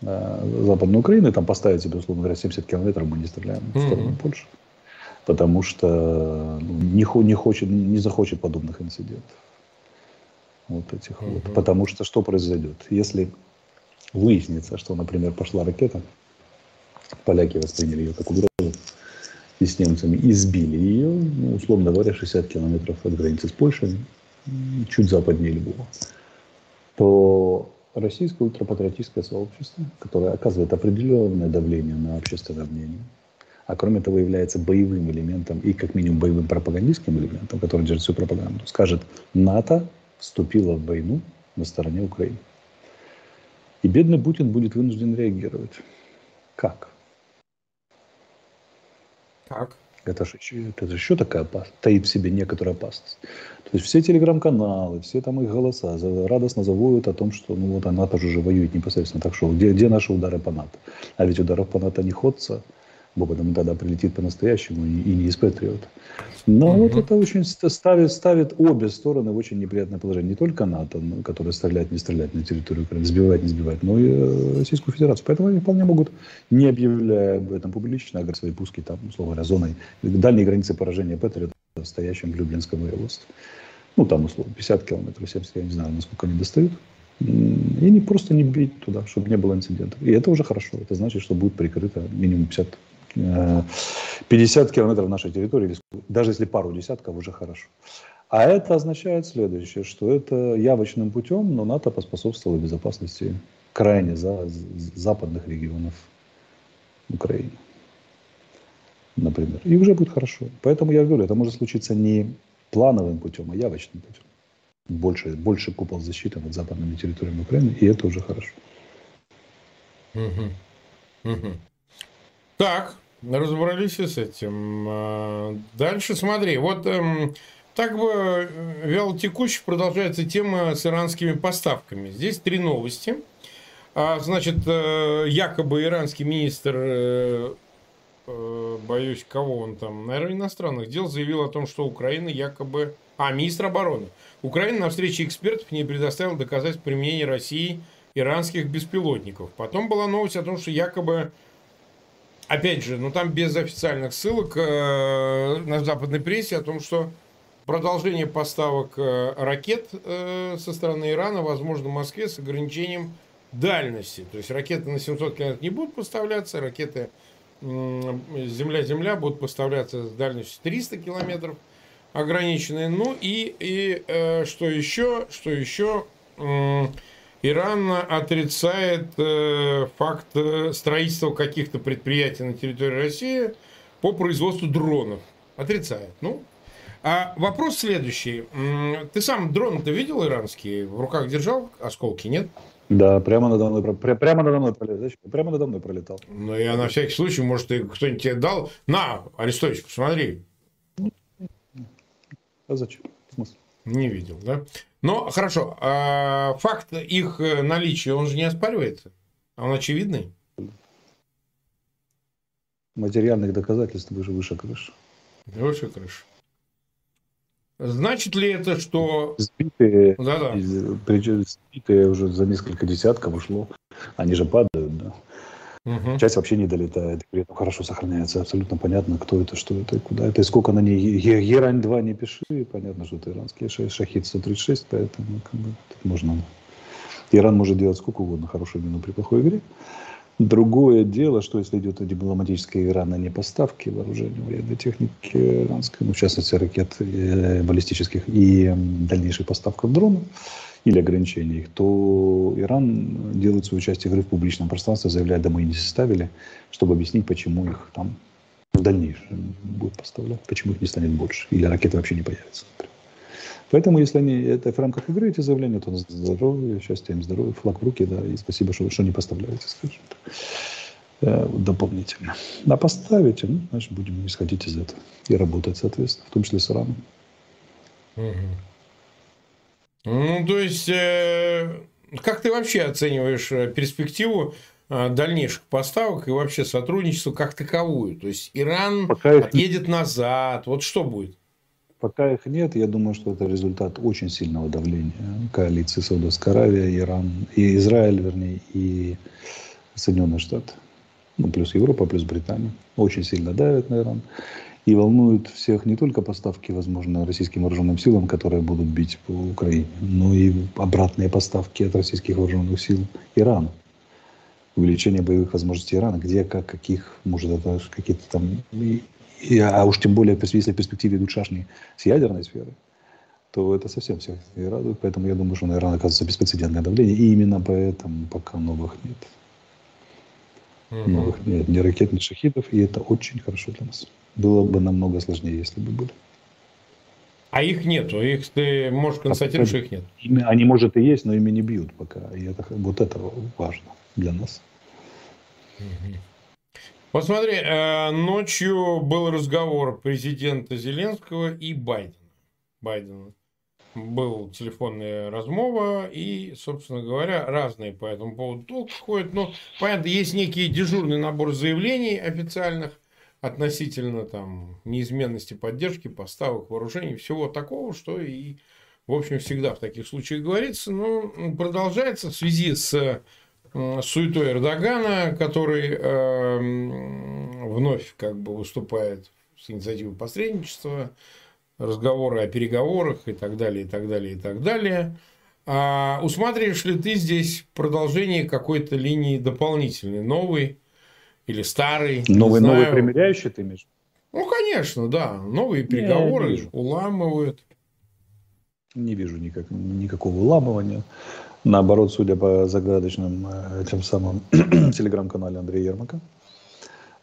э, Западной Украины, там поставить себе, условно говоря, 70 километров мы не стреляем в сторону mm-hmm. Польши, потому что ну, не, не, хочет, не захочет подобных инцидентов. Вот этих mm-hmm. вот. Потому что что произойдет? Если выяснится, что, например, пошла ракета, поляки восприняли ее как угрозу, и с немцами избили ее, ну, условно говоря, 60 километров от границы с Польшей, чуть западнее Львова, то российское ультрапатриотическое сообщество, которое оказывает определенное давление на общественное мнение, а кроме того является боевым элементом и как минимум боевым пропагандистским элементом, который держит всю пропаганду, скажет, НАТО вступила в войну на стороне Украины. И бедный Путин будет вынужден реагировать. Как? Как? Это же, это же еще такая опасность, таит в себе некоторую опасность. То есть все телеграм-каналы, все там их голоса радостно заводят о том, что ну вот а НАТО же воюет непосредственно. Так что где, где наши удары по НАТО? А ведь ударов по НАТО не ходца, бо потому тогда прилетит по-настоящему и, и не из Патриота. Но угу. вот это очень ставит, ставит обе стороны в очень неприятное положение. Не только НАТО, которое стрелять, не стрелять на территорию Украины, сбивать, не сбивать, но и э, Российскую Федерацию. Поэтому они вполне могут, не объявляя об этом публично, говорить свои пуски там, условно говоря, зоной дальней границы поражения Патриота, стоящим в Люблинском воеводстве. Ну, там, условно, 50 километров, 70, я не знаю, насколько они достают. И не просто не бить туда, чтобы не было инцидентов. И это уже хорошо. Это значит, что будет прикрыто минимум 50 50 километров нашей территории, даже если пару десятков, уже хорошо. А это означает следующее, что это явочным путем, но НАТО поспособствовало безопасности крайне за, западных регионов Украины, например. И уже будет хорошо. Поэтому я говорю, это может случиться не плановым путем, а явочным путем. Больше, больше купол защиты над западными территориями Украины, и это уже хорошо. Угу. Угу. Так, разобрались с этим. А, дальше смотри, вот эм, так бы э, вялотекуще продолжается тема с иранскими поставками. Здесь три новости. А, значит, э, якобы иранский министр, э, боюсь, кого он там, наверное, иностранных дел, заявил о том, что Украина якобы... А, министр обороны. Украина на встрече экспертов не предоставила доказательств применения России иранских беспилотников. Потом была новость о том, что якобы опять же, ну там без официальных ссылок э, на западной прессе о том, что продолжение поставок э, ракет э, со стороны Ирана возможно в Москве с ограничением дальности. То есть ракеты на 700 километров не будут поставляться, ракеты Земля-Земля будут поставляться с дальностью 300 километров ограниченные. Ну и, и э, что еще, что еще, э, Иран отрицает э, факт э, строительства каких-то предприятий на территории России по производству дронов. Отрицает. Ну, а вопрос следующий. Ты сам дрон-то видел иранский? В руках держал осколки, нет? Да, прямо надо мной, прямо надо мной пролетал. Прямо надо мной пролетал. Ну, я на всякий случай, может, кто-нибудь тебе дал. На, Арестович, посмотри. А зачем? Смысл? Не видел, да? Но хорошо, а факт их э, наличия, он же не оспаривается? Он очевидный? Материальных доказательств выше, выше крыши. Выше крыши. Значит ли это, что... Сбитые, да -да. сбитые уже за несколько десятков ушло. Они же падают, да. Угу. Часть вообще не долетает, при этом хорошо сохраняется. Абсолютно понятно, кто это, что это куда это. И сколько на ней Герань-2 не пиши, понятно, что это иранский Шахид-136, поэтому как бы, тут можно... Иран может делать сколько угодно хорошую мину при плохой игре. Другое дело, что если идет дипломатическая игра на непоставки вооружения, военной техники иранской, ну, в частности, ракет э, баллистических и дальнейших поставках дронов, или ограничения их, то Иран делает свою часть игры в публичном пространстве, заявляя, да мы не составили, чтобы объяснить, почему их там в дальнейшем будут поставлять, почему их не станет больше, или ракеты вообще не появятся. Поэтому, если они это в рамках игры, эти заявления, то здоровье, счастье им здоровье, флаг в руки, да, и спасибо, что, что не поставляете, скажем так, э, дополнительно. А поставите, ну, значит, будем исходить из этого и работать, соответственно, в том числе с Ираном. Угу. Ну, то есть, э, как ты вообще оцениваешь э, перспективу э, дальнейших поставок и вообще сотрудничества как таковую? То есть, Иран Пока отъедет их... назад. Вот что будет? Пока их нет, я думаю, что это результат очень сильного давления коалиции Саудовской Аравии, Иран, и Израиль, вернее, и Соединенные Штаты. Ну, плюс Европа, плюс Британия. Очень сильно давят на Иран. И волнуют всех не только поставки, возможно, российским вооруженным силам, которые будут бить по Украине, но и обратные поставки от российских вооруженных сил Ирану. Увеличение боевых возможностей Ирана, где, как, каких, может, это какие-то там и, а уж тем более, если в перспективе идут шашни с ядерной сферы, то это совсем всех не радует. Поэтому я думаю, что, наверное, оказывается беспрецедентное давление. И именно поэтому пока новых нет. Новых нет ни ракет, ни шахидов. И это очень хорошо для нас. Было бы намного сложнее, если бы были. А их нету, их ты можешь констатировать, что их нет. Они, может, и есть, но ими не бьют пока. И это, вот это важно для нас. Вот смотри, э, ночью был разговор президента Зеленского и Байдена. Байдена. Был телефонная размова, и, собственно говоря, разные по этому поводу толк ходят. Но, понятно, есть некий дежурный набор заявлений официальных относительно там, неизменности поддержки, поставок вооружений, всего такого, что и, в общем, всегда в таких случаях говорится. Но продолжается в связи с суетой Эрдогана, который э, вновь как бы выступает с инициативой посредничества, разговоры о переговорах и так далее, и так далее, и так далее. А усматриваешь ли ты здесь продолжение какой-то линии дополнительной, новой или старой? Новый, новый примеряющий ты имеешь? Ну, конечно, да. Новые переговоры не, уламывают. Не вижу никак, никакого уламывания. Наоборот, судя по загадочным э, тем самым телеграм-канале Андрея Ермака,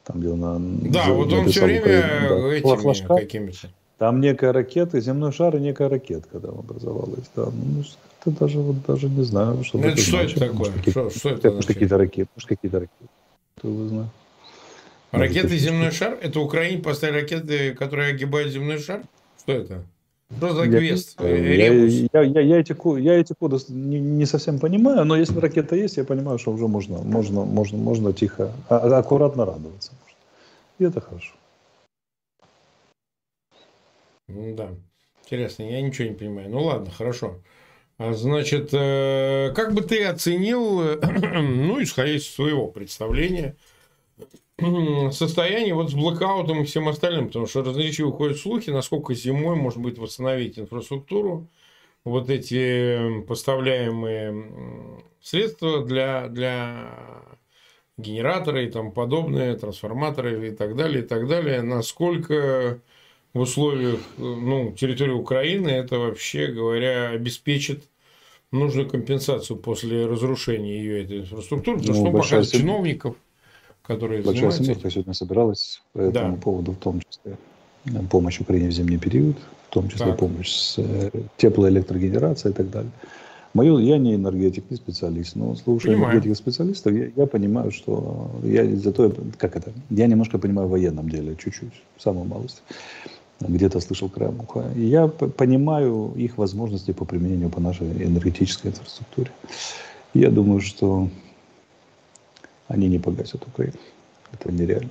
там, где он... Да, вот он все время да, этими какими-то... Там некая ракета, земной шар и некая ракетка там образовалась. Да. Ну, это даже, вот, даже не знаю, что, ну, это что это такое. Может, что, что это может, какие-то ракеты. Может, какие-то ракеты. Кто его знает. Ракеты земной шар? Это Украине поставили ракеты, которые огибают земной шар? Что это? Что за квест? Я, я, я, я, эти, я эти коды не, не совсем понимаю, но если ракета есть, я понимаю, что уже можно, можно, можно, можно тихо, а, аккуратно радоваться. И это хорошо. Да. Интересно, я ничего не понимаю. Ну ладно, хорошо. А значит, э, как бы ты оценил, ну, исходя из своего представления, состояние вот с блокаутом и всем остальным, потому что разноречиво ходят слухи, насколько зимой можно будет восстановить инфраструктуру, вот эти поставляемые средства для, для генераторы и тому подобное, трансформаторы и так далее, и так далее, насколько в условиях ну, территории Украины это вообще говоря обеспечит нужную компенсацию после разрушения ее этой инфраструктуры, потому ну, что пока чиновников которые Большая семерка сегодня собиралась по этому да. поводу, в том числе э, помощь Украине в зимний период, в том числе так. помощь с э, теплоэлектрогенерацией и так далее. Мою, я не энергетик, не специалист, но слушая энергетиков специалистов, я, я понимаю, что я зато, как это, я немножко понимаю в военном деле, чуть-чуть, самую малость. Где-то слышал краем уха. И я понимаю их возможности по применению по нашей энергетической инфраструктуре. Я думаю, что они не погасят Украину. Это нереально.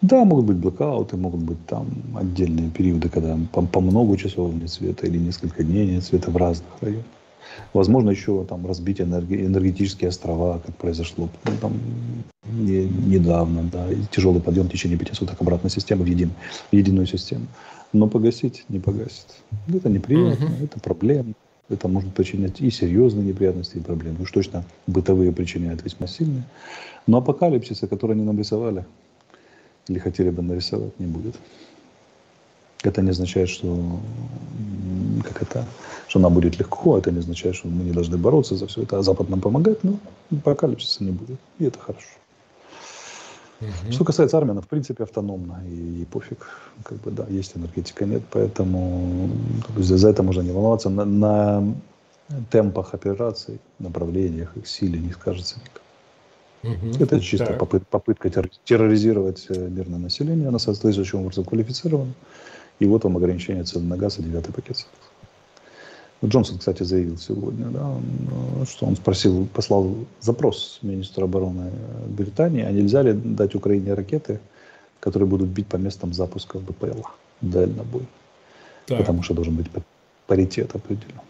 Да, могут быть блокауты, могут быть там отдельные периоды, когда по, по много часов нет света или несколько дней нет света в разных районах. Возможно, еще там разбить энерги, энергетические острова, как произошло ну, там, не, недавно, да, тяжелый подъем в течение пяти суток обратной системы в, един, в единую систему. Но погасить не погасит. Это неприятно, uh-huh. это проблема. Это может причинять и серьезные неприятности, и проблемы. Уж точно бытовые причиняют весьма сильные. Но апокалипсиса, который они нам рисовали, или хотели бы нарисовать, не будет. Это не означает, что, как это, что нам будет легко, это не означает, что мы не должны бороться за все это, а Запад нам помогает, но апокалипсиса не будет. И это хорошо. Угу. Что касается армии, она в принципе автономна и, и пофиг, как бы да, есть энергетика, нет, поэтому за это можно не волноваться. На, на темпах операций, направлениях, их силе не скажется никак. Угу. Это чисто так. попыт, попытка терроризировать э, мирное население, она соответствующим образом квалифицирована. И вот вам ограничение цен на газ и девятый пакет санкций. Джонсон, кстати, заявил сегодня, да, что он спросил, послал запрос министру обороны Британии, а нельзя ли дать Украине ракеты, которые будут бить по местам запуска БПЛА, дальнобой. Так. Потому что должен быть паритет определен.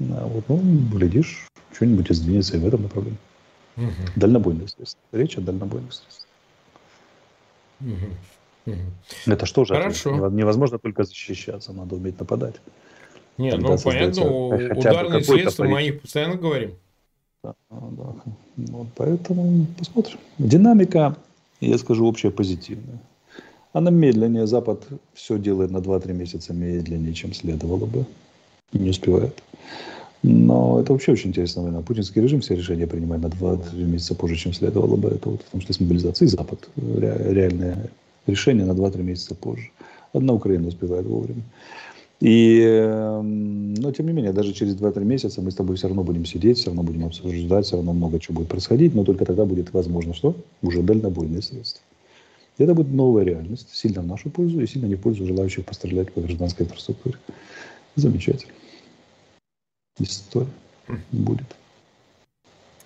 А вот, ну, глядишь, что-нибудь изменится и в этом направлении. Угу. Дальнобойные средства. Речь о дальнобойных средствах. Угу. Угу. Это что же? Хорошо. Невозможно только защищаться, надо уметь нападать. Нет, ну понятно, ударные средства мы о них постоянно говорим. Да, да. Вот поэтому посмотрим. Динамика, я скажу, общая позитивная. Она медленнее, Запад все делает на 2-3 месяца медленнее, чем следовало бы. Не успевает. Но это вообще очень интересная война. Путинский режим все решения принимает на 2-3 месяца позже, чем следовало бы. Это вот в том числе с мобилизацией Запад. Реальное решение на 2-3 месяца позже. Одна Украина успевает вовремя. И, эм, но тем не менее, даже через 2-3 месяца мы с тобой все равно будем сидеть, все равно будем обсуждать, все равно много чего будет происходить, но только тогда будет возможно что? Уже дальнобойные средства. И это будет новая реальность, сильно в нашу пользу и сильно не в пользу желающих пострелять по гражданской инфраструктуре. Замечательно. История будет.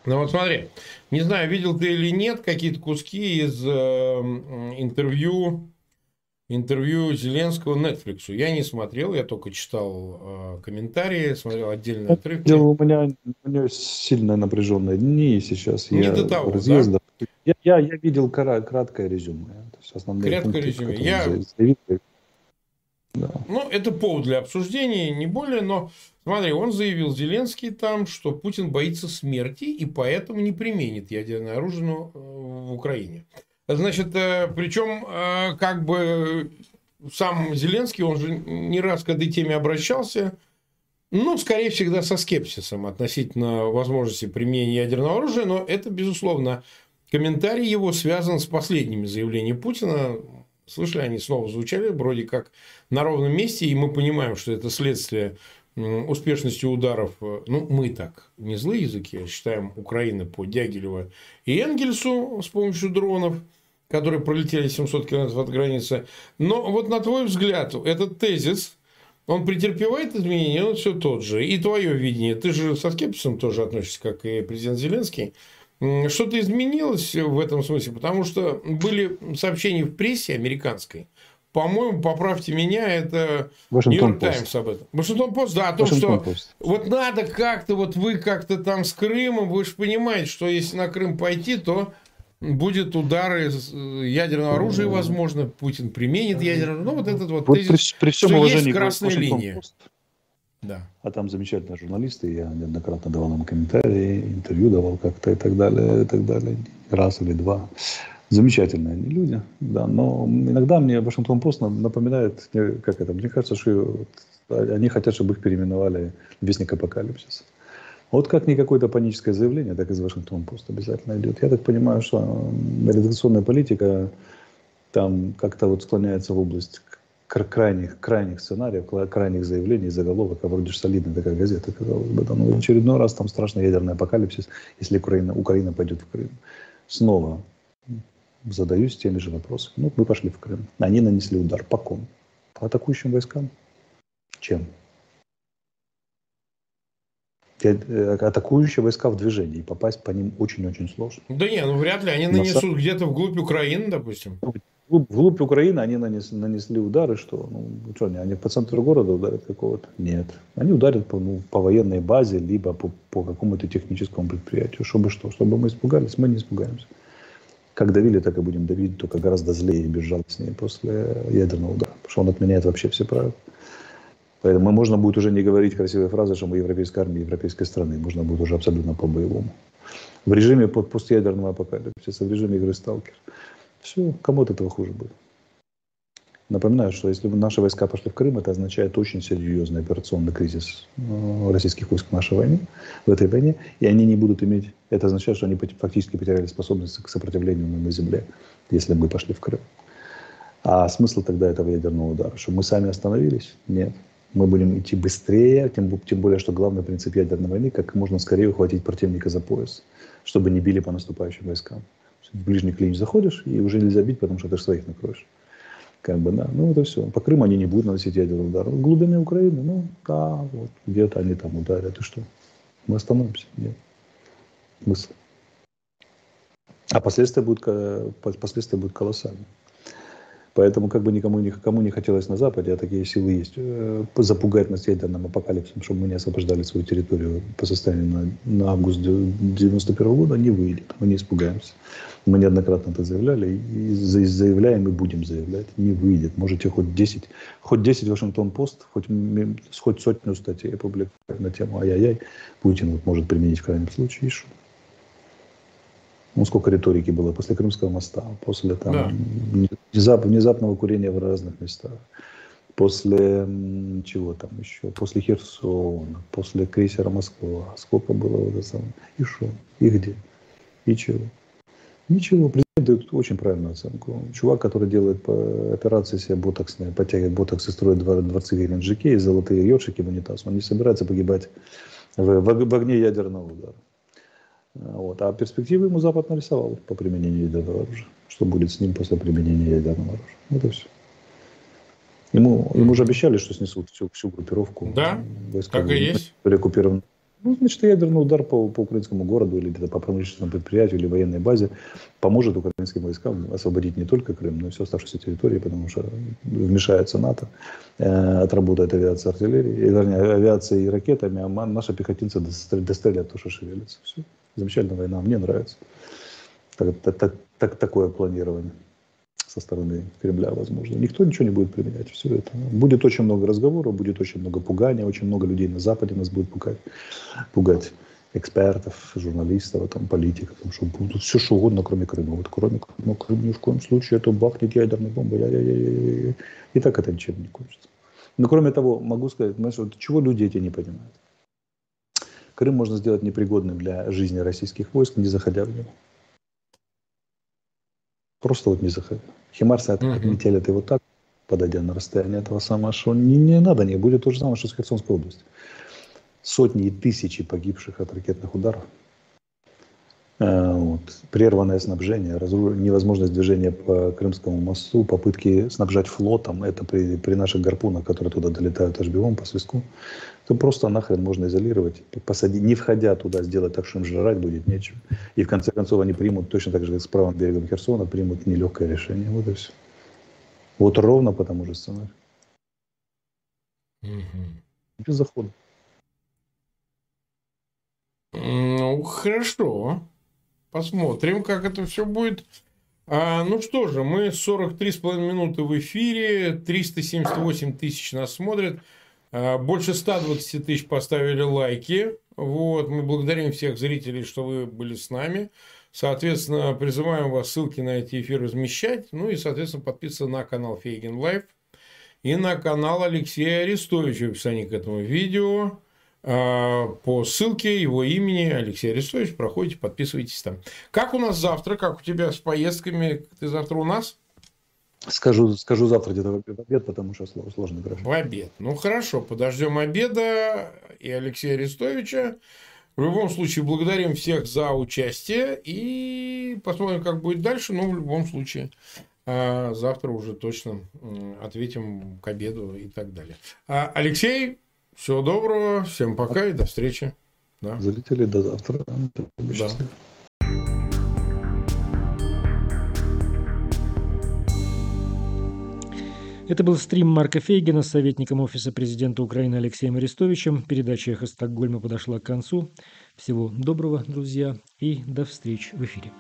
Ну вот смотри, не знаю, видел ты или нет какие-то куски из э, интервью интервью Зеленского Netflix. Я не смотрел, я только читал э, комментарии, смотрел отдельные отрывки. У меня, у меня сильно напряженные дни сейчас. Не я до того, разъезда. да? Я, я, я видел краткое резюме. То есть основные краткое пункты, резюме. Я... Заявил, Ну, это повод для обсуждения, не более, но смотри, он заявил Зеленский там, что Путин боится смерти и поэтому не применит ядерное оружие э, в Украине. Значит, э, причем, э, как бы сам Зеленский, он же не раз к этой теме обращался, ну, скорее всегда со скепсисом относительно возможности применения ядерного оружия, но это, безусловно, комментарий его связан с последними заявлениями Путина. Слышали, они снова звучали вроде как на ровном месте, и мы понимаем, что это следствие успешностью ударов, э, ну, мы так, не злые языки, а считаем Украины по Дягилева и Энгельсу с помощью дронов, которые пролетели 700 километров от границы. Но вот на твой взгляд, этот тезис, он претерпевает изменения, он все тот же. И твое видение, ты же со скепсисом тоже относишься, как и президент Зеленский. Что-то изменилось в этом смысле, потому что были сообщения в прессе американской, по-моему, поправьте меня, это Нью-Йорк Таймс об этом. Вашингтон Пост, да, о том, что Post. вот надо как-то, вот вы как-то там с Крымом, вы же понимаете, что если на Крым пойти, то будет удары э, ядерного оружия, возможно, Путин применит ядерное. Ну, вот этот вот, вот тезис, при, при всем что есть красная линия. Да. А там замечательные журналисты, я неоднократно давал им комментарии, интервью давал как-то и так далее, и так далее, раз или два. Замечательные они люди, да, но иногда мне Вашингтон Пост напоминает, как это, мне кажется, что они хотят, чтобы их переименовали Вестник Апокалипсис. Вот как не какое-то паническое заявление, так из Вашингтон Пост обязательно идет. Я так понимаю, что редакционная политика там как-то вот склоняется в область крайних, крайних сценариев, крайних заявлений, заголовок, а вроде же солидная такая газета, казалось бы. Да, но в очередной раз там страшный ядерный апокалипсис, если Украина, Украина пойдет в Крым. Снова задаюсь теми же вопросами. Ну, мы пошли в Крым. Они нанесли удар. По ком? По атакующим войскам? Чем? Э, атакующие войска в движении. Попасть по ним очень-очень сложно. Да не, ну вряд ли. Они нанесут самом... где-то вглубь Украины, допустим. Вглубь, вглубь Украины они нанес, нанесли удары, что, ну, что они, они по центру города ударят какого-то? Нет. Они ударят по, ну, по военной базе, либо по, по какому-то техническому предприятию. Чтобы что? Чтобы мы испугались? Мы не испугаемся. Как давили, так и будем давить, только гораздо злее и безжалостнее после ядерного удара. Потому что он отменяет вообще все правила. Поэтому можно будет уже не говорить красивые фразы, что мы европейская армия, европейской страны. Можно будет уже абсолютно по-боевому. В режиме постядерного апокалипсиса, в режиме игры «Сталкер». Все, кому от этого хуже будет. Напоминаю, что если наши войска пошли в Крым, это означает очень серьезный операционный кризис э, российских войск в нашей войне, в этой войне, и они не будут иметь, это означает, что они фактически потеряли способность к сопротивлению на земле, если мы пошли в Крым. А смысл тогда этого ядерного удара, что мы сами остановились? Нет. Мы будем идти быстрее, тем, тем более, что главный принцип ядерной войны, как можно скорее ухватить противника за пояс, чтобы не били по наступающим войскам. В ближний клинч заходишь, и уже нельзя бить, потому что ты же своих накроешь. Как бы, да. Ну, это все. По Крыму они не будут наносить ядерный удар. В глубине Украины, ну, да, вот, где-то они там ударят. И что? Мы остановимся? Нет. Смысл. А последствия будут, последствия будут колоссальны. Поэтому как бы никому, никому не хотелось на Западе, а такие силы есть, э, запугать нас ядерным апокалипсисом, чтобы мы не освобождали свою территорию по состоянию на, на август 91 года, не выйдет. Мы не испугаемся. Мы неоднократно это заявляли и заявляем и будем заявлять. Не выйдет. Можете хоть 10, хоть 10 Вашингтон-Пост, хоть, хоть сотню статей опубликовать на тему ай-яй-яй. Путин вот может применить в крайнем случае. И? Ну, сколько риторики было после Крымского моста, после там, да. внезап, внезапного курения в разных местах, после чего там еще, после Херсона, после крейсера Москва, сколько было вот это самое, и что, и где, и чего. Ничего, президент дает очень правильную оценку. Чувак, который делает операции себе ботоксные, подтягивает ботокс и строит дворцы в Геленджике и золотые йоршики в унитаз, он не собирается погибать в, в, в огне ядерного удара. Вот. А перспективы ему Запад нарисовал по применению ядерного оружия. Что будет с ним после применения ядерного оружия. Вот и все. Ему, ему же обещали, что снесут всю, всю группировку. Да, так и есть. Оккупирован. Ну, значит, ядерный удар по, по украинскому городу или где-то по промышленному предприятию или военной базе поможет украинским войскам освободить не только Крым, но и всю оставшуюся территорию, потому что вмешается НАТО, э, отработает авиация, артиллерия, вернее, авиация и ракетами, а наши пехотинцы дострелят то, что шевелится. Все. Замечательная война, мне нравится. Так, так, так, так, такое планирование со стороны Кремля, возможно. Никто ничего не будет применять. Все это. Будет очень много разговоров, будет очень много пугания, очень много людей на Западе нас будет пугать. Пугать экспертов, журналистов, там, политиков, там, что будут все что угодно, кроме Крыма. Вот кроме Крыма, Крым ни в коем случае, это бахнет ядерной бомбой. Я, я, я, я, я. И так это ничем не кончится. Но кроме того, могу сказать, знаешь, вот, чего люди эти не понимают. Крым можно сделать непригодным для жизни российских войск, не заходя в него. Просто вот не заходя. Химарсы от, угу. отлетели это вот так, подойдя на расстояние этого самого, что не, не надо, не будет то же самое, что с Херсонской областью. Сотни и тысячи погибших от ракетных ударов. Э, вот. Прерванное снабжение, разру... невозможность движения по Крымскому мосту, попытки снабжать флотом, это при, при наших гарпунах, которые туда долетают аж бегом по свиску, то просто нахрен можно изолировать, посадить, не входя туда, сделать так, что им жрать будет нечего. И в конце концов они примут, точно так же, как с правым берегом Херсона, примут нелегкое решение. Вот и все. Вот ровно по тому же сценарию. Угу. Без захода. Ну, хорошо. Посмотрим, как это все будет. А, ну что же, мы 43,5 минуты в эфире, 378 тысяч нас смотрят, больше 120 тысяч поставили лайки. Вот, мы благодарим всех зрителей, что вы были с нами. Соответственно, призываем вас ссылки на эти эфиры размещать. Ну и, соответственно, подписываться на канал Фейгин Live и на канал Алексея Арестовича в описании к этому видео. А, по ссылке его имени Алексей Арестович. Проходите, подписывайтесь там. Как у нас завтра? Как у тебя с поездками? Ты завтра у нас? Скажу, скажу завтра где-то в обед, потому что сложно график. В обед. Ну хорошо, подождем обеда и Алексея Арестовича. В любом случае, благодарим всех за участие и посмотрим, как будет дальше. Но в любом случае, а, завтра уже точно ответим к обеду и так далее. А, Алексей, всего доброго, всем пока и до встречи. Да. Залетели до завтра. Да. Это был стрим Марка Фейгина с советником Офиса президента Украины Алексеем Арестовичем. Передача «Эхо Стокгольма» подошла к концу. Всего доброго, друзья, и до встречи в эфире.